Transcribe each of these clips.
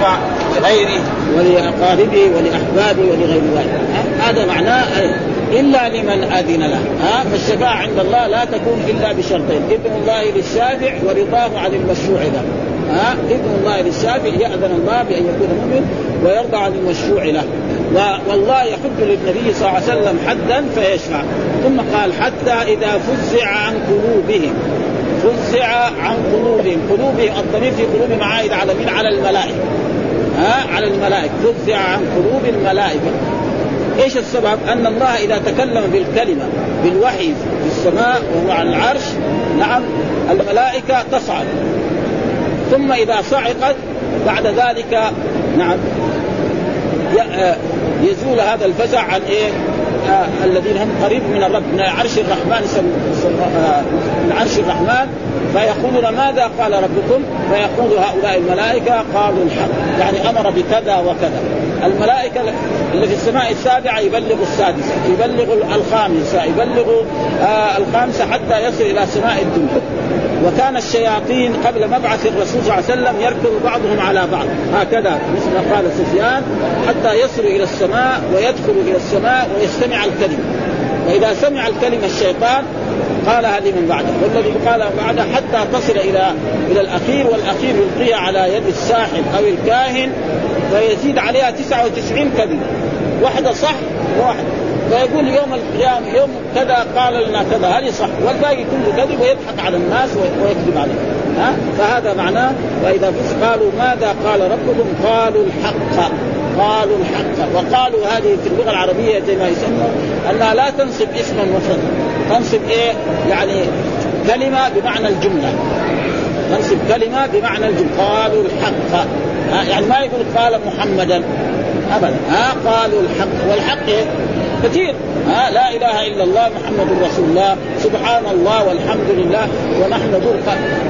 يشفع لغيره ولأقاربه ولأحبابه ولغير ذلك. هذا معناه إلا لمن أذن له. ها؟ فالشفاعة عند الله لا تكون إلا بشرطين. إذن الله للشافع ورضاه عن المشروع له. ها؟ إذن الله للشافع يأذن الله بأن يكون مؤمن ويرضى عن المشروع له. والله يحد للنبي صلى الله عليه وسلم حدا فيشفع. ثم قال حتى إذا فزع عن قلوبهم. فزع عن قلوبهم. قلوبهم الضمير في قلوبهم عائد على مين على الملائكة. على الملائكة فزع عن قلوب الملائكة إيش السبب؟ أن الله إذا تكلم بالكلمة بالوحي في السماء وهو على العرش نعم الملائكة تصعد ثم إذا صعقت بعد ذلك نعم آه، يزول هذا الفزع عن إيه؟ الذين هم قريب من الرب من عرش الرحمن آه من عرش الرحمن. فيقولون ماذا قال ربكم؟ فيقول هؤلاء الملائكة قالوا الحق. يعني أمر بكذا وكذا. الملائكة اللي في السماء السابعة يبلغ السادسة يبلغ الخامسة يبلغ آه الخامسة حتى يصل إلى سماء الدنيا. وكان الشياطين قبل مبعث الرسول صلى الله عليه وسلم يركض بعضهم على بعض. هكذا مثل ما قال سفيان حتى يصل إلى السماء ويدخل إلى السماء ويستمع الكلمة. وإذا سمع الكلمة الشيطان قالها لمن بعده. والذي قال بعده حتى تصل إلى إلى الأخير والأخير يلقيها على يد الساحر أو الكاهن فيزيد عليها 99 كذبه واحدة صح وواحدة. فيقول يوم القيامة يوم كذا قال لنا كذا هذه صح. والباقي كله كذب ويضحك على الناس ويكذب عليهم. ها؟ فهذا معناه وإذا قالوا ماذا قال ربكم؟ قالوا الحق. قالوا الحق. وقالوا هذه في اللغة العربية زي ما يسموا أنها لا تنصب اسما مفردا تنصب إيه؟ يعني كلمة بمعنى الجملة. تنصب كلمة بمعنى الجملة. قالوا الحق. يعني ما يقول قال محمدا. ابدا. ها؟ قالوا الحق. والحق إيه؟ كثير. ها لا إله إلا الله محمد رسول الله. سبحان الله والحمد لله ونحن نقول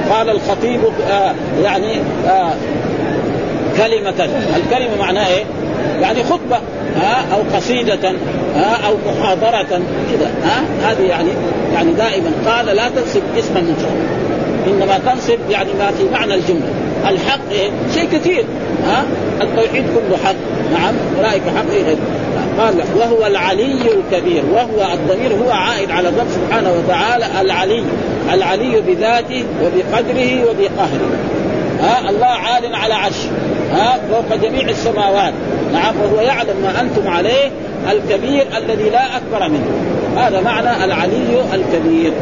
قال الخطيب آه يعني آه كلمة. الكلمة معناها إيه؟ يعني خطبة ها أو قصيدة ها أو محاضرة كذا ها هذه يعني يعني دائما. قال لا تنسب اسما مفرد إنما تنسب يعني ما في معنى الجملة. الحق إيه؟ شيء كثير ها التوحيد كله حق. نعم أولئك حق إيه؟ قال وهو العلي الكبير وهو الضمير هو عائد على الرب سبحانه وتعالى العلي العلي بذاته وبقدره وبقهره. ها الله عال على عرشه. ها فوق جميع السماوات. نعم وهو يعلم ما أنتم عليه الكبير الذي لا أكبر منه. هذا معنى العلي الكبير.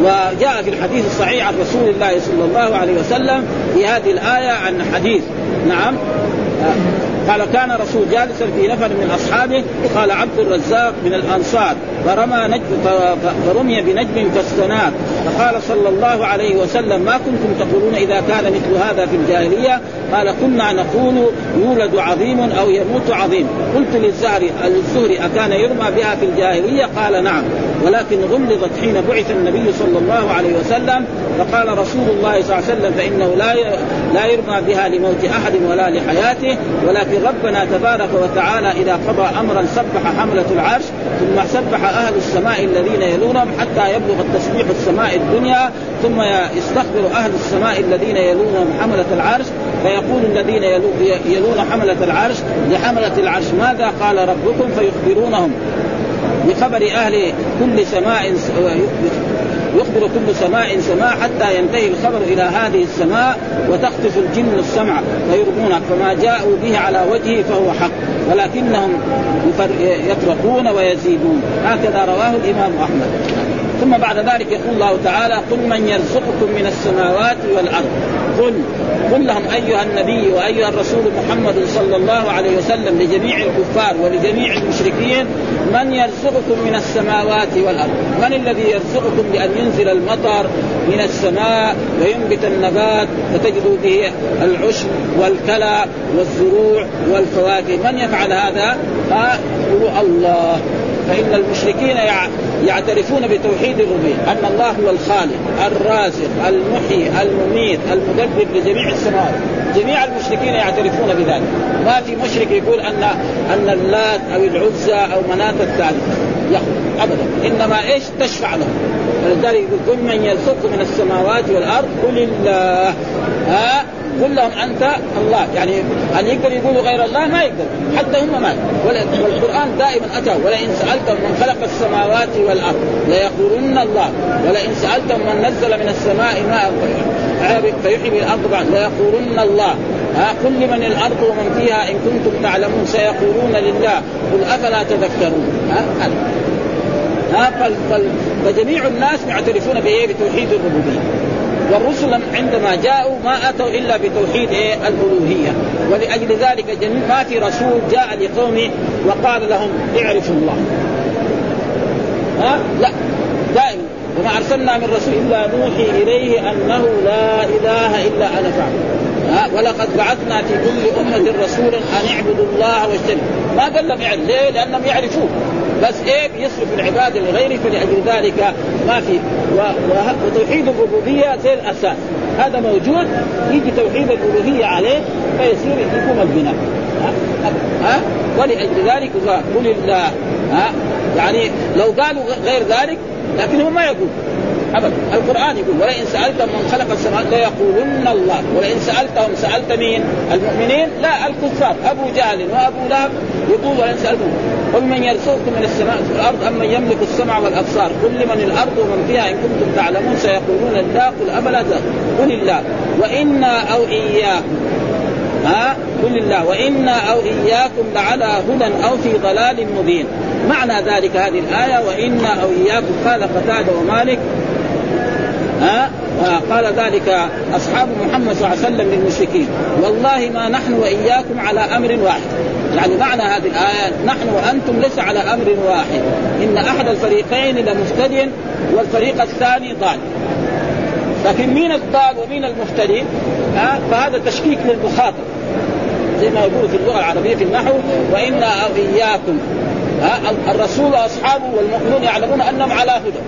وجاء في الحديث الصحيح عن رسول الله صلى الله عليه وسلم في هذه الآية عن حديث. نعم. قال كان رسول جالسا في نفر من أصحابه قال عبد الرزاق من الأنصار فرمى نجم فرمي بنجم فاستناد فقال صلى الله عليه وسلم ما كنتم تقولون إذا كان مثل هذا في الجاهلية؟ قال كنا نقول يولد عظيم أو يموت عظيم. قلت للزهري الزهري أكان يرمى بها في الجاهلية؟ قال نعم. ولكن غلظت حين بعث النبي صلى الله عليه وسلم فقال رسول الله صلى الله عليه وسلم فإنه لا لا يرمى بها لموت أحد ولا لحياته. ولكن ربنا تبارك وتعالى إذا قضى أمرا سبح حملة العرش ثم سبح أهل السماء الذين يلونهم حتى يبلغ التسبيح السماء الدنيا ثم يستخبر أهل السماء الذين يلونهم حملة العرش فيقول الذين يلون حملة العرش لحملة العرش ماذا قال ربكم فيخبرونهم؟ بخبر أهل كل سماء يخبر كل سماء سماء حتى ينتهي الخبر إلى هذه السماء وتخطف الجن السمع فيرمونه فما جاءوا به على وجهه فهو حق ولكنهم يتركون ويزيدون. هكذا رواه الإمام أحمد. ثم بعد ذلك يقول الله تعالى قل من يرزقكم من السماوات والأرض. قل قل لهم أيها النبي وأيها الرسول محمد صلى الله عليه وسلم لجميع الكفار ولجميع المشركين من يرزقكم من السماوات والأرض؟ من الذي يرزقكم بأن ينزل المطر من السماء وينبت النبات فتجدوا به العشب والكلى والزروع والفواكه؟ من يفعل هذا؟ قولوا الله. فإن المشركين يعترفون بتوحيد الربوبية أن الله هو الخالق الرازق المحيي المميت المدبر لجميع السماوات. جميع المشركين يعترفون بذلك. ما في مشرك يقول أن أن اللات أو العزى أو مناة الثالثة. يخلق أبدا. إنما إيش؟ تشفع لهم. ولذلك يقول كل من يرزقكم من السماوات والأرض قل الله ها قل لهم أنت الله. يعني هل يقدر يقولوا غير الله؟ ما يقدر. حتى هم ما. والقرآن دائما أتى. ولئن سالتم من خلق السماوات والأرض ليقولن الله. ولئن سالتم من نزل من السماء ماء فيحيي الأرض بعد ليقولن الله. ها قل لمن الأرض ومن فيها إن كنتم تعلمون سيقولون لله. قل أفلا تذكرون. ها ها فجميع الناس يعترفون بإيه؟ بتوحيد الربوبية. والرسل عندما جاءوا ما أتوا إلا بتوحيد إيه؟ الألوهية. ولأجل ذلك جميع ما في رسول جاء لقومه وقال لهم اعرفوا الله. ها؟ لا. دائما. وما أرسلنا من رسول إلا نوحي إليه أنه لا إله إلا أنا فاعبد. ولقد بعثنا في كل أمة رسولا أن اعبدوا الله واجتنبوا. ما قال لهم يعني ليه؟ لأنهم يعرفوه. بس إيه بيصرف العبادة لغيره فلأجل ذلك ما في. وتوحيد الربوبية زي الأساس. هذا موجود يجي توحيد الالوهيه عليه فيصير يكون البناء. ها, ها؟ ولأجل ذلك قل الله ها؟ يعني لو قالوا غير ذلك لكن ما يقول. ابدا. القرآن يقول ولئن سالتم من خلق السماوات ليقولن الله. ولئن سألتهم سألت مين؟ المؤمنين؟ لا الكفار. أبو جهل وأبو لهب يقول ولئن سالتم قل من يرزقكم من السماء والارض أم من يملك السمع والأبصار؟ قل لمن الأرض ومن فيها إن كنتم تعلمون سيقولون الله قل أفلا قل الله. وإنا أو إياكم. ها؟ قل الله. وإنا أو إياكم لعلى هدى أو في ضلال مبين. معنى ذلك هذه الآية. وإنا أو إياكم. قال قتادة ومالك ها؟ قال ذلك أصحاب محمد صلى الله عليه وسلم للمشركين. والله ما نحن وإياكم على أمر واحد. يعني معنى هذه الآية نحن وأنتم ليس على أمر واحد. إن أحد الفريقين لمفتدي والفريق الثاني ضال. لكن مين الضال ومين المفتدي؟ ها؟ فهذا تشكيك للمخاطب. زي ما يقول في اللغة العربية في النحو وإنا اياكم الرسول وأصحابه والمؤمنون يعلمون أنهم على هدى.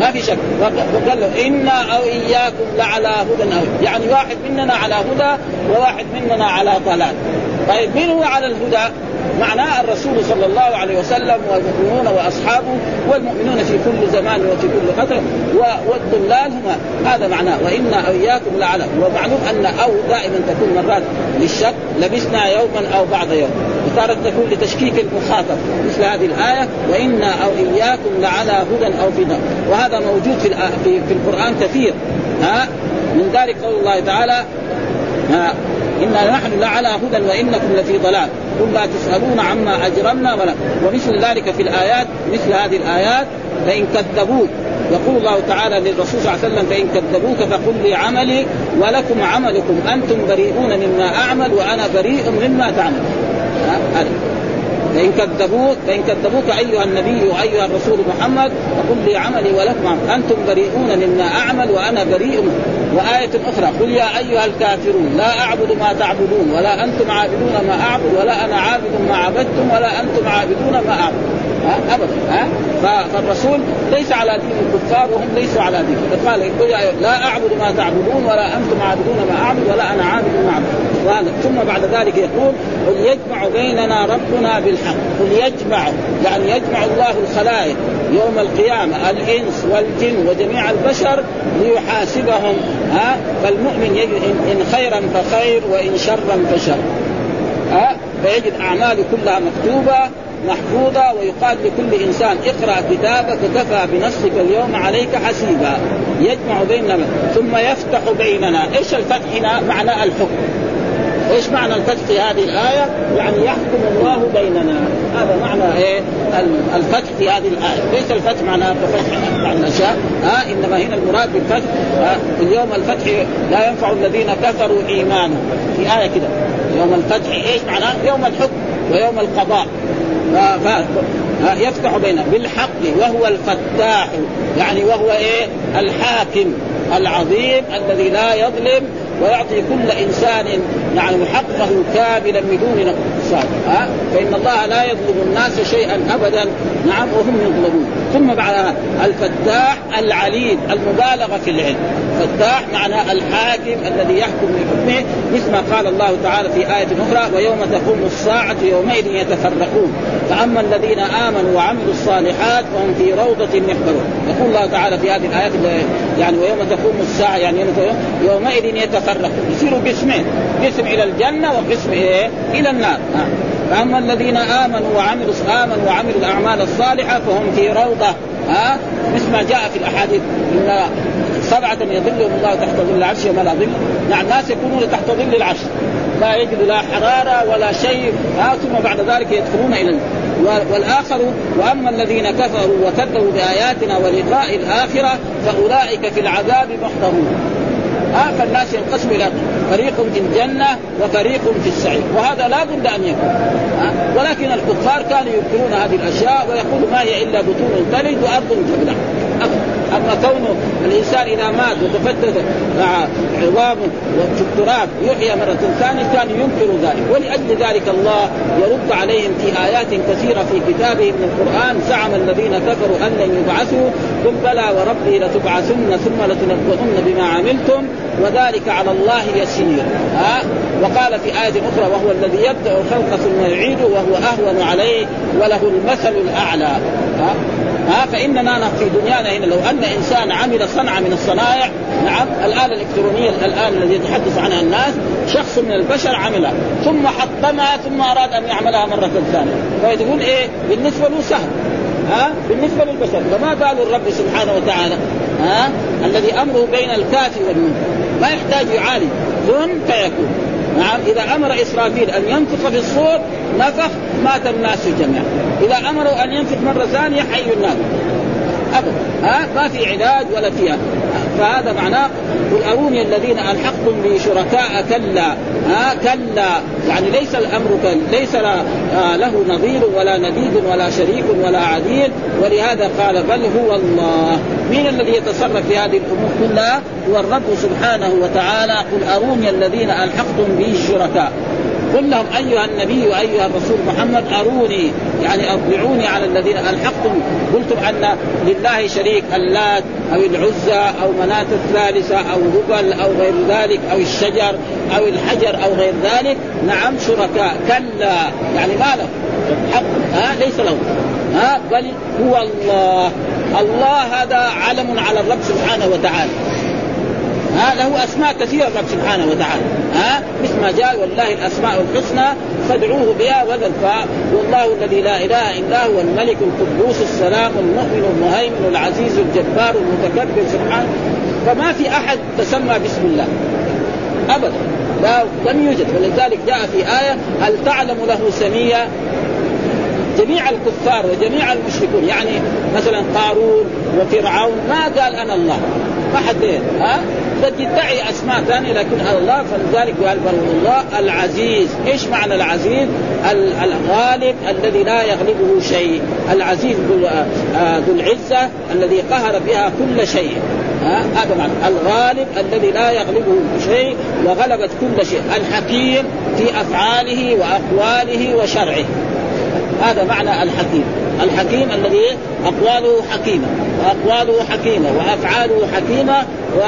ما في شك. وقال له إنا أو إياكم لعلى هدى أو يعني واحد مننا على هدى وواحد مننا على ضلال. طيب من هو على الهدى؟ معناه الرسول صلى الله عليه وسلم والمؤمنون وأصحابه والمؤمنون في كل زمان وفي كل فترة والضلال هم هذا معناه. وإنا أو إياكم لعلى ومعلوم أن أو دائما تكون مرات للشك لبسنا يوما أو بعض يوم. وتارة تكون لتشكيك المخاطب مثل هذه الآية وإنا أو إياكم لعلى هدى أو في وهذا موجود في في, في القرآن كثير. ها؟ من ذلك قول الله تعالى ها؟ إنا نحن لعلى هدى وإنكم لفي ضلال. قل لا تسألون عما أجرمنا ولا. ومثل ذلك في الآيات مثل هذه الآيات فإن كذبوك يقول الله تعالى للرسول صلى الله عليه وسلم فإن كذبوك فقل لي عملي ولكم عملكم. أنتم بريئون مما أعمل وأنا بريء مما تعمل. هذا. فإن كذبوك فإن كذبوك أيها النبي وأيها الرسول محمد فقل لي عملي ولكم. أنتم بريئون مما أعمل وأنا بريء. وآية أخرى قل يا أيها الكافرون لا أعبد ما تعبدون ولا أنتم عابدون ما أعبد ولا أنا عابد ما عبدتم ولا أنتم عابدون ما أعبد. أبدا فالرسول ليس على دين الكفار وهم ليسوا على دين قال لا أعبد ما تعبدون ولا أنتم عابدون ما أعبد ولا أنا عابد ما اعبد ثم بعد ذلك يقول قل يجمع بيننا ربنا بالحق. قل يجمع يعني يجمع الله الخلائق يوم القيامة الإنس والجن وجميع البشر ليحاسبهم. ها؟ فالمؤمن يجد إن خيرا فخير وإن شرا فشر. ها؟ فيجد أعماله كلها مكتوبة محفوظة ويقال لكل إنسان اقرأ كتابك كفى بنفسك اليوم عليك حسيبا. يجمع بيننا ثم يفتح بيننا. إيش الفتح هنا؟ معنى الحكم. إيش معنى الفتح في هذه الآية؟ يعني يحكم الله بيننا. هذا معنى إيه؟ الفتح في هذه الآية. ليس الفتح معناه كفتح عن الأشياء. ها إنما هنا المراد بالفتح اليوم الفتح لا ينفع الذين كفروا إيمانهم في آية كده. يوم الفتح إيش معناه؟ يوم الحكم ويوم القضاء. يفتح بينه بالحق وهو الفتاح. يعني وهو إيه؟ الحاكم العظيم الذي لا يظلم ويعطي كل إنسان يعني حقه كاملا بدون نقصان ها؟ فإن الله لا يظلم الناس شيئا ابدا. نعم وهم يظلمون. ثم بعد الفتاح العليم المبالغه في العلم. فتاح معنى الحاكم الذي يحكم بحكمه مثل ما قال الله تعالى في آية أخرى ويوم تقوم الساعة يومئذ يتفرقون. فأما الذين آمنوا وعملوا الصالحات فهم في روضة يحبرون يقول الله تعالى في هذه الآيات يعني ويوم تقوم الساعة يعني يوم يومئذ يتفرق يصيروا قسمين. قسم إلى الجنة وقسم إيه؟ إلى النار. فاما الذين آمنوا وعملوا آمنوا وعملوا الأعمال الصالحة فهم في روضة. ها مثل ما جاء في الأحاديث إن سبعة يظلهم الله تحت ظل العرش وما لا ظل. نعم الناس يكونون تحت ظل العرش. لا يجد لا حرارة ولا شيء. ها ثم بعد ذلك يدخلون إلى والآخر وأما الذين كفروا وكذبوا بآياتنا ولقاء الآخرة فأولئك في العذاب محضرون. ها فالناس ينقسم إلى فريق في الجنة وفريق في السعير. وهذا لا بد أن يكون. ولكن الكفار كانوا ينكرون هذه الأشياء ويقولوا ما هي إلا بطون تلد وأرض تبلع. أما كونه الإنسان إذا مات وتفتت عظامه في التراب يحيى مرة ثانية كان ينكر ذلك. ولأجل ذلك الله يرد عليهم في آيات كثيرة في كتابه من القرآن زعم الذين كفروا أن لن يبعثوا قل بلى وربي لتبعثن ثم لتنبؤن بما عملتم وذلك على الله يسير. ها؟ وقال في آية أخرى وهو الذي يبدأ الخلق ثم يعيده وهو أهون عليه وله المثل الأعلى. ها؟ ها فإننا في دنيانا هنا. لو أن إنسان عمل صنعة من الصنائع نعم الاله الإلكترونية الآن الذي يتحدث عنها الناس شخص من البشر عملها ثم حطمها ثم أراد أن يعملها مرة ثانية. فيقول إيه؟ بالنسبة له سهل. ها؟ بالنسبة للبشر. فما بال الرب سبحانه وتعالى؟ ها؟ الذي أمره بين الكاف والنون ما يحتاج يعالج. كن فيكون. نعم. إذا أمر إسرافيل أن ينفخ في الصور نفخ مات الناس جميعا. إذا أمروا أن ينفخ مرة ثانية حي الناس. ابدا. ها؟ ما في علاج ولا فيها. فهذا معناه قل أروني الذين ألحقتم بي شركاء كلا ها كلا. يعني ليس الأمر ليس له نظير ولا نديد ولا شريك ولا عديل. ولهذا قال بل هو الله. مين الذي يتصرف في هذه الأمور كلها؟ هو الرب سبحانه وتعالى. قل أروني الذين ألحقتم بي شركاء. قل لهم أيها النبي وأيها الرسول محمد أروني. يعني أطلعوني على الذين ألحقتم. قلتم أن لله شريك اللات أو العزى أو مناة الثالثة أو هبل أو غير ذلك أو الشجر أو الحجر أو غير ذلك. نعم شركاء. كلا. يعني ما له حق ها ليس له ها بل هو الله. الله هذا علم على الرب سبحانه وتعالى. ها له أسماء كثيرة. الرب سبحانه وتعالى ها؟ مثل ما جاء والله الأسماء الحسنى فادعوه بها وذا والله الذي لا إله إلا هو الملك القدوس السلام المؤمن المهيمن العزيز الجبار المتكبر. سبحانه فما في أحد تسمى باسم الله أبدا. لا لم يوجد. ولذلك جاء في آية هل تعلم له سميه جميع الكفار وجميع المشركون يعني مثلا قارون وفرعون ما قال أنا الله ما حد ها؟ قد يدعي أسماء ثانية لكن الله فلذلك قال الله العزيز، إيش معنى العزيز؟ الغالب الذي لا يغلبه شيء، العزيز ذو آه، العزة الذي قهر بها كل شيء. هذا معنى الغالب الذي لا يغلبه شيء وغلبت كل شيء، الحكيم في أفعاله وأقواله وشرعه. هذا معنى الحكيم الحكيم الذي أقواله حكيمة وأقواله حكيمة وأفعاله حكيمة و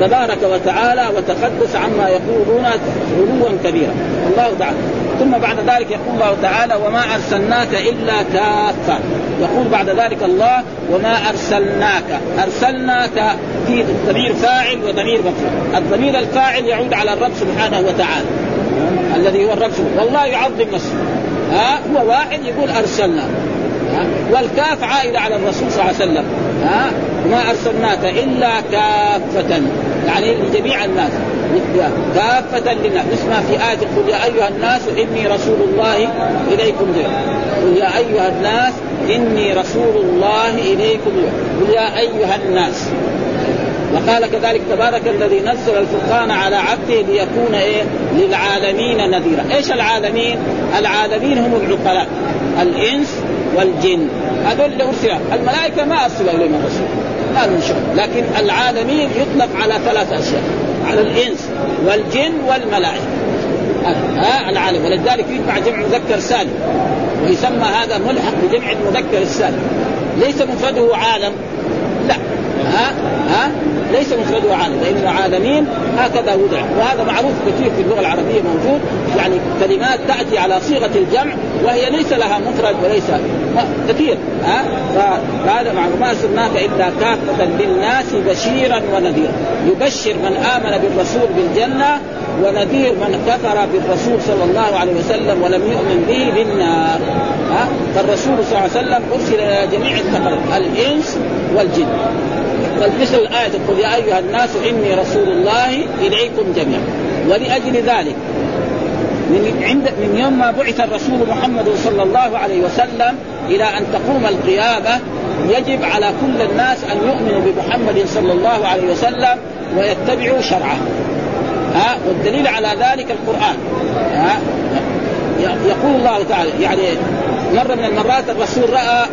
تبارك وتعالى وتقدس عما يقولون علوا كبيرا. الله تعالى. ثم بعد ذلك يقول الله تعالى وما أرسلناك إلا كافة. يقول بعد ذلك الله وما أرسلناك. أرسلناك في ضمير فاعل وضمير مفعول. الضمير الفاعل يعود على الرب سبحانه وتعالى الذي هو الرب والله يعظم نفسه. ها؟ هو واحد يقول أرسلنا. والكاف عائدة على الرسول صلى الله عليه وسلم. ها؟ ما أرسلناك إلا كافة. يعني لجميع الناس. كافة للناس. نسمع في آية قل يا أيها الناس إني رسول الله إليكم. جميعا قل يا أيها الناس إني رسول الله إليكم. قل يا أيها الناس. وقال كذلك تبارك الذي نزل الفرقان على عبده ليكون إيه؟ للعالمين نذيرا. إيش العالمين؟ العالمين هم العقلاء. الإنس والجن. هذول اللي أرسل. الملائكة ما ارسل إليهم الرسول. ما لهم شغل. لكن العالمين يطلق على ثلاث أشياء. على الإنس والجن والملائكة. ها؟ العالم. ولذلك يجمع جمع مذكر سالم. ويسمى هذا ملحق بجمع المذكر السالم. ليس مفرده عالم. لا. ها؟ ها؟ ليس مفرده عالم لأنه عالمين هكذا وضع. وهذا معروف كثير في اللغة العربية موجود. يعني كلمات تأتي على صيغة الجمع وهي ليس لها مفرد وليس كثير ها؟ فهذا ما ارسلناك إلا كافة للناس بشيرا ونذيرا. يبشر من آمن بالرسول بالجنة ونذير من كفر بالرسول صلى الله عليه وسلم ولم يؤمن به بالنار. ها؟ فالرسول صلى الله عليه وسلم أرسل إلى جميع الثقلين الإنس والجن. مثل الآية تقول يا أيها الناس إني رسول الله إليكم جميعا. ولأجل ذلك من عند من يوم ما بعث الرسول محمد صلى الله عليه وسلم إلى أن تقوم القيامة يجب على كل الناس أن يؤمنوا بمحمد صلى الله عليه وسلم ويتبعوا شرعه. ها والدليل على ذلك القرآن. ها يقول الله تعالى يعني مرة من المرات الرسول رأى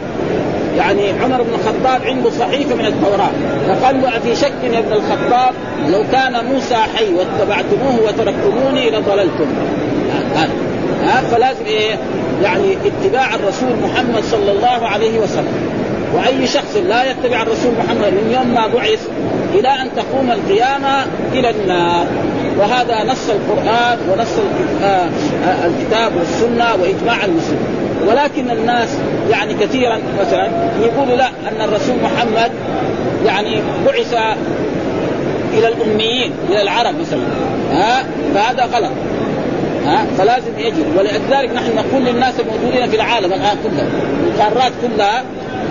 يعني عمر بن الخطاب عنده صحيفة من التوراة. فقال له في شك يا ابن الخطاب؟ لو كان موسى حي واتبعتموه وتركتموني لضللتم. ها فلازم إيه؟ يعني اتباع الرسول محمد صلى الله عليه وسلم. وأي شخص لا يتبع الرسول محمد من يوم ما بعث إلى أن تقوم القيامة إلى النار. وهذا نص القرآن ونص الكتاب والسنة وإجماع المسلمين. ولكن الناس يعني كثيرا مثلا يقولوا لا أن الرسول محمد يعني بعث إلى الأميين إلى العرب مثلا. ها؟ فهذا غلط. ها؟ فلازم يجب. ولذلك نحن نقول للناس الموجودين في العالم الآن كلها القارات كلها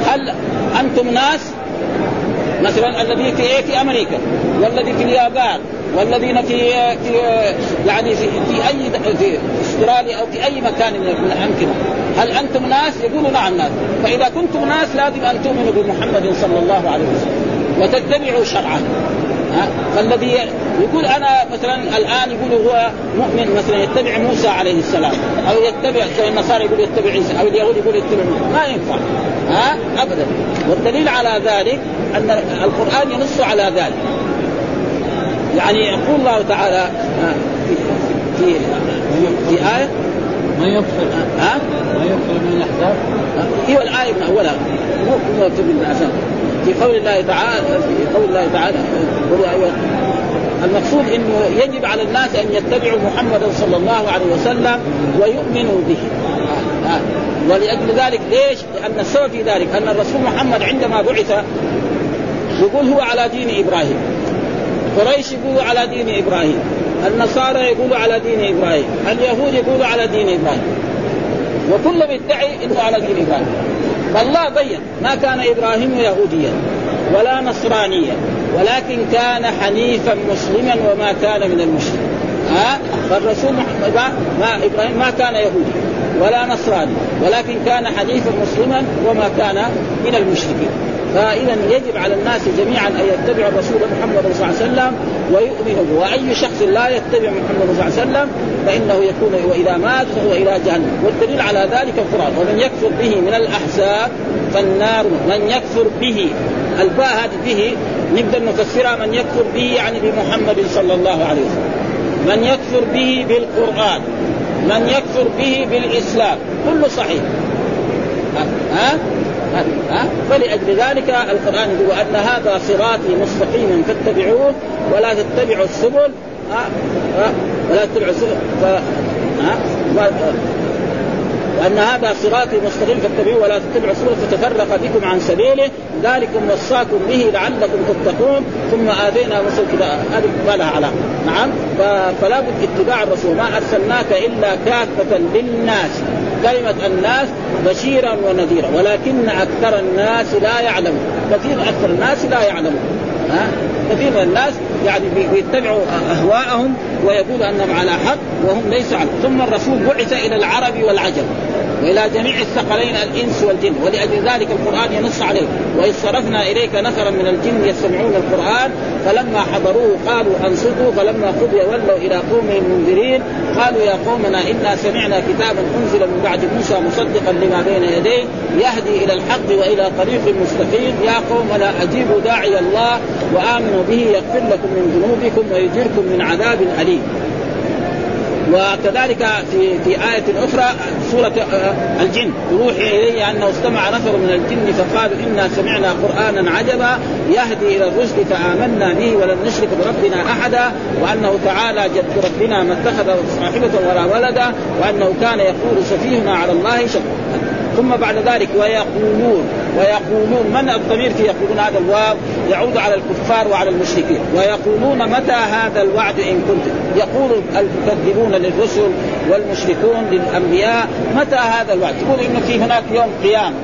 هل أنتم ناس؟ مثلا الذي في إيه؟ في أمريكا والذي في اليابان والذين في في يعني في, في أي في أستراليا أو في أي مكان من الامكنه هل أنتم ناس؟ يقولوا نعم ناس. فإذا كنتم ناس لازم أن تؤمنوا بمحمد صلى الله عليه وسلم وتتبعوا شرعه. فالذي يقول أنا مثلا الآن يقول هو مؤمن مثلا يتبع موسى عليه السلام أو يتبع النصارى يقول يتبع عيسى أو اليهود يقول يتبع موسى. ما ينفع. ها؟ ابدا. والدليل على ذلك أن القرآن ينص على ذلك. يعني يقول الله تعالى في في في آية ما يكفر ها؟ ما يكفر من الأحزاب؟ أيوه الآية من اولها مو في قول الله تعالى في قول الله تعالى. أيوة. المقصود إنه يجب على الناس أن يتبعوا محمدا صلى الله عليه وسلم ويؤمنوا به. ولأجل ذلك ليش؟ لأن السبب في ذلك أن الرسول محمد عندما بعث يقول هو على دين إبراهيم. قريش يقولوا على دين إبراهيم. النصارى يقولوا على دين إبراهيم اليهود يقولوا على دين إبراهيم. وكل يدعي إنه على دين إبراهيم. فالله بين ما كان إبراهيم يهوديا ولا نصرانيا ولكن كان حنيفا مسلما وما كان من المشركين. ها؟ فالرسول محمد ما إبراهيم ما كان يهودي ولا نصراني ولكن كان حنيفا مسلما وما كان من المشركين. فاذا يجب على الناس جميعا أن يتبعوا الرسول محمد صلى الله عليه وسلم ويؤمنوا. به وأي شخص لا يتبع محمد صلى الله عليه وسلم فإنه يكون وإذا مات فهو إلى جهنم. والدليل على ذلك القرآن. ومن يكفر به من الأحزاب فالنار. من يكفر به الباء هذه به نبدأ نفسرها. من يكفر به يعني بمحمد صلى الله عليه وسلم. من يكفر به بالقرآن. من يكفر به بالإسلام. كله صحيح. ها ها؟ فلأجل ذلك القرآن يقول أن هذا صراطي مستقيما فاتبعوه ولا تتبعوا السبل ها؟ ولا تتبعوا السبل وان هذا صراطي مستقيم فاتبعوه ولا تتبعوا السبل فتفرق بكم عن سبيله. ذلكم وصاكم به لعلكم تتقون. ثم اتينا موسى الكتاب هذه ما لها علاقة. نعم. فلا بد اتباع الرسول. ما أرسلناك إلا كافة للناس. كلمة الناس بشيرا ونذيرا. ولكن أكثر الناس لا يعلمون. كثير أكثر الناس لا يعلمون. ها؟ كثير من الناس يعني بيتبعوا أهواءهم ويقول أنهم على حق وهم ليس على ثم الرسول بعث إلى العرب والعجم. وإلى جميع الثقلين الإنس والجن ولأجل ذلك القرآن ينص عليه. وإذ صرفنا إليك نفرا من الجن يستمعون القرآن فلما حضروه قالوا أنصتوا فلما قضي ولوا إلى قومهم منذرين قالوا يا قومنا إنا سمعنا كتابا أنزل من بعد موسى مصدقا لما بين يديه يهدي إلى الحق وإلى طريق مستقيم. يا قومنا اجيبوا داعي الله وآمنوا به يغفر لكم من ذنوبكم ويجركم من عذاب أليم. وكذلك في في آية أخرى سورة آه، الجن. يوحي إلي أنه استمع نفر من الجن فقالوا إنا سمعنا قرآنا عجبا يهدي إلى الرشد فآمنا به ولن نشرك بربنا أحدا وأنه تعالى جد ربنا ما اتخذ صاحبة ولا ولدا وأنه كان يقول سفيهنا على الله شك. ثم بعد ذلك ويقولون ويقولون من الضمير في يقولون هذا الواو؟ يعود على الكفار وعلى المشركين. ويقولون متى هذا الوعد إن كنت؟ يقول المكذبون للرسل والمشركون للأنبياء متى هذا الوعد؟ تقول إنه في هناك يوم قيامة.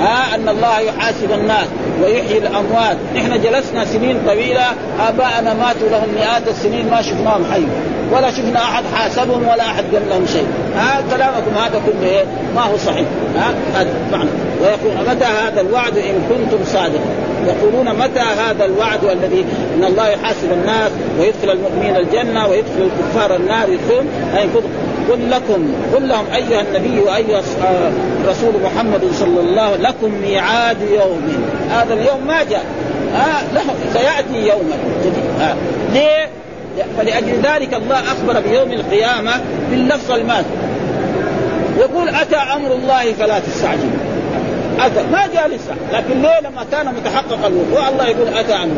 ها أن الله يحاسب الناس ويحيي الأموات. نحن جلسنا سنين طويلة آباءنا ماتوا لهم مئات السنين ما شفناهم حي ولا شفنا أحد حاسبهم ولا أحد قال لهم شيء. ها كلامكم هذا كله إيه؟ ما هو صحيح. ها هذا معنى ويقول متى هذا الوعد إن كنتم صادقين؟ يقولون متى هذا الوعد الذي إن الله يحاسب الناس ويدخل المؤمنين الجنة ويدخل الكفار النار يدخلون أي قل لكم قل لهم أيها النبي وأيها رسول محمد صلى الله عليه وسلم لكم ميعاد يوم. هذا اليوم ما جاء. ها له سيأتي يوما ها. ليه؟ فلأجل ذلك الله أخبر بيوم القيامة باللفظ الماضي. يقول أتى أمر الله فلا تستعجلوا. أتى ما جاء لسه لكن ليه لما كان متحقق الوقوع الله يقول أتى أمر.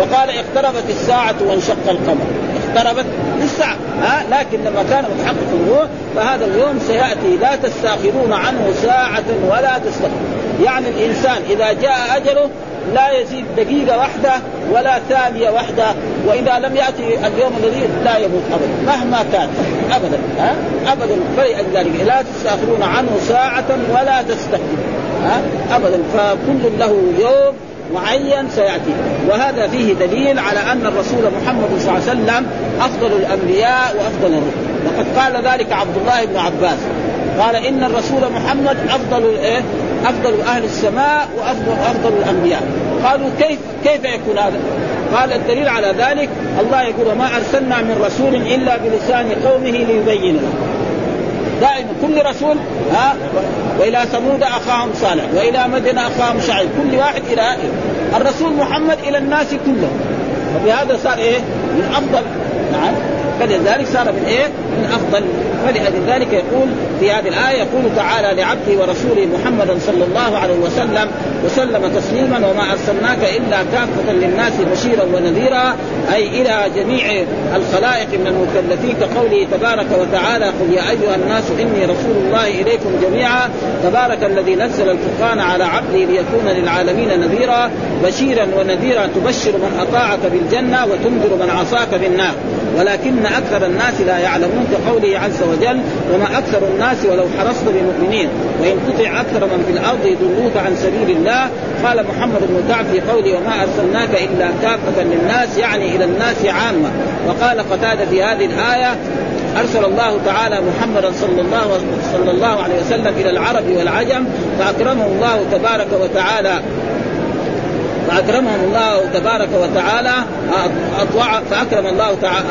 وقال اقتربت الساعة وانشق القمر. اقتربت للساعة. ها؟ لكن لما كان متحقق الوقوع فهذا اليوم سيأتي. لا تستأخرون عنه ساعة ولا تستقبل يعني الإنسان إذا جاء أجله لا يزيد دقيقة واحدة ولا ثانية واحدة وإذا لم يأتي اليوم الذي لا يموت أبدا مهما كان أبدا ها؟ أبدا فلذلك لا تستأخرون عنه ساعة ولا تستقدمون ها؟ أبدا فكل له يوم معين سيأتي. وهذا فيه دليل على أن الرسول محمد صلى الله عليه وسلم أفضل الأنبياء وأفضل الرسل. وقد قال ذلك عبد الله بن عباس. قال إن الرسول محمد أفضل إيه؟ أفضل أهل السماء وافضل أفضل الأنبياء. قالوا كيف كيف يكون هذا؟ قال الدليل على ذلك الله يقول وما أرسلنا من رسول إلا بلسان قومه ليبين له. دائما كل رسول ها؟ وإلى ثمود أخاهم صالح وإلى مدن أخاهم شعيب. كل واحد إلى الرسول محمد إلى الناس كلهم. وبهذا صار إيه؟ من افضل نعم. فلذلك صار من إيه؟ من أفضل. فلأجل ذلك يقول في هذه الآية يقول تعالى لعبده ورسوله محمد صلى الله عليه وسلم وسلم تسليما وما أرسلناك إلا كافة للناس بشيرا ونذيرا أي إلى جميع الخلائق من المكلفين. كقوله تبارك وتعالى قل يا أيها الناس إني رسول الله إليكم جميعا. تبارك الذي نزل الفرقان على عبده ليكون للعالمين نذيرا. بشيرا ونذيرا تبشر من أطاعك بالجنة وتنذر من عصاك بالنار. ولكن أكثر الناس لا يعلمون كقوله عز وجل وما أكثر الناس ولو حرصت بمؤمنين وإن تطع أكثر من في الأرض يضلوك عن سبيل الله. قال محمد بن كعب في قوله وما أرسلناك إلا كافة للناس يعني إلى الناس عامة. وقال قتادة في هذه الآية أرسل الله تعالى محمدا صلى الله صلى الله عليه وسلم إلى العرب والعجم فأكرمه الله تبارك وتعالى فأكرمهم الله تبارك وتعالى اطوع فأكرم الله تعالى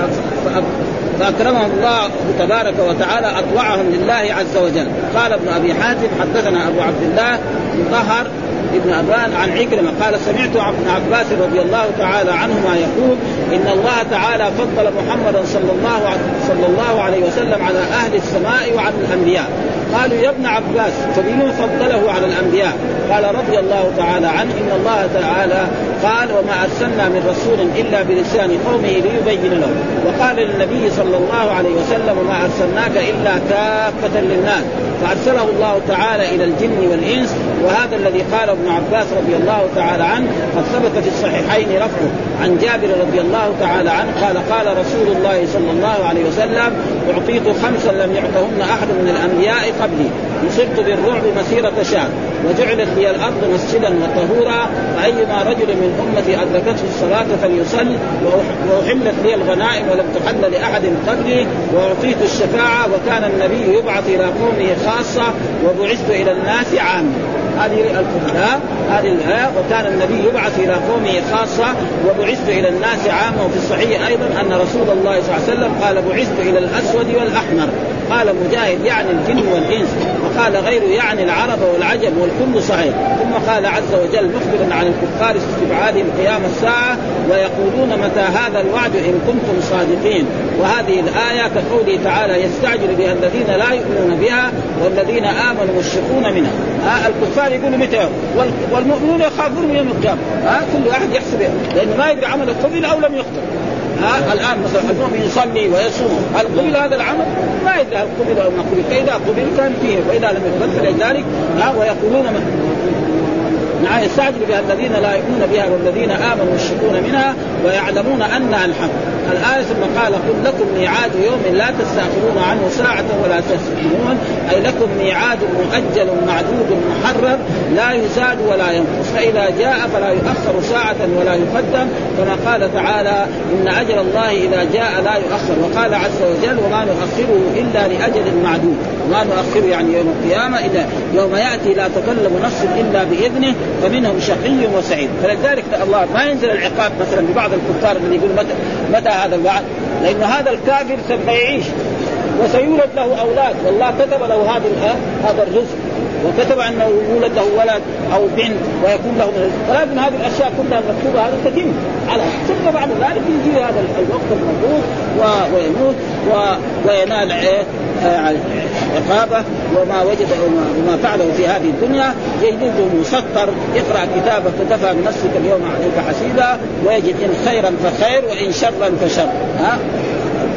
فأكرمهم الله تبارك وتعالى أطوعهم لله عز وجل. قال ابن أبي حاتم حدثنا أبو عبد الله مطهر ابن أبان عن عكرمة قال سمعت ابن عباس رضي الله تعالى عنهما يقول إن الله تعالى فضل محمدا صلى الله صلى الله عليه وسلم على أهل السماء وعلى الأنبياء. قالوا يا ابن عباس فبما فضله على الأنبياء؟ قال رضي الله تعالى عنه إن الله تعالى قال وما أرسلنا من رسول إلا بلسان قومه ليبين لهم وقال للنبي صلى الله عليه وسلم وما أرسلناك إلا كافة للناس فأرسله الله تعالى إلى الجن والإنس وهذا الذي قال ابن عباس رضي الله تعالى عنه قد ثبت في الصحيحين رفعه عن جابر رضي الله تعالى عنه قال قال رسول الله صلى الله عليه وسلم أعطيت خمسا لم يعطهن أحد من الأنبياء قبلي. نصرت بالرعب مسيرة شهر وجعلت لي الأرض مسجدا وطهورا. فأيما رجل من أمتي أدركته الصلاة فليصل. وأحلت لي الغنائم ولم تحل لأحد قبلي. وأعطيت الشفاعة. وكان النبي يبعث إلى قومه خاصة. وبعثت إلى الناس عامة. هذه الكتاب هذه وكان النبي يبعث إلى قومه خاصة وبعثت إلى الناس عامة وفي الصحيح أيضا أن رسول الله صلى الله عليه وسلم قال بعثت إلى الأسود والأحمر. قال مجاهد يعني الجن والإنس. وقال غيره يعني العرب والعجم والكل صحيح ثم قال عز وجل مخبرا عن الكفار استبعادهم قيام الساعة ويقولون متى هذا الوعد إن كنتم صادقين. وهذه الآية كقوله تعالى يستعجل بها الذين لا يؤمنون بها والذين آمنوا مشفقون منها. ها الكفار يقولوا متى؟ والمؤمنون يخافون من يوم القيامة. ها كل واحد يحسب لأنه ما يدري عمله قبل أو لم يقبل ها الآن مثلا المؤمن يصلي ويصوم. هل قبل هذا العمل؟ ما يدري هل قبل أو ما قبل. فإذا قبل كان فيه وإذا لم يقبل فلذلك ها ويقولون نعم يستعجل بها الذين لا يؤمنون بها والذين آمنوا يشركون منها ويعلمون أنها الحق. الآية ثم قال قل لكم ميعاد يوم لا تستأخرون عنه ساعة ولا تستأخرون أي لكم ميعاد مؤجل معدود محرر لا يزاد ولا ينقص. فإذا جاء فلا يؤخر ساعة ولا يقدم. كما قال تعالى إن أجل الله إذا جاء لا يؤخر. وقال عز وجل وما نؤخره إلا لأجل معدود. وما نؤخره يعني يوم القيامة إلا يوم يأتي لا تكلم نفس إلا بإذنه فمنهم شقي وسعيد. فلذلك الله ما ينزل العقاب مثلا لبعض الكفار اللي يقول متى هذا الوعد؟ لأن هذا الكافر سوف يعيش وسيولد له أولاد والله كتب له هذا هذا الرزق وكتب انه يولد له ولد أو بنت ويكون له ولكن هذه الأشياء كلها المكتوبه هذه تتم. على ثم بعد ذلك يجي هذا الوقت الموجود ويموت وينال عقابه وما وجد وما فعله في هذه الدنيا. يجده مسطر اقرا كتابك كتفى بنفسك اليوم عليك حسيبا ويجد إن خيرا فخير وإن شرا فشر. ها؟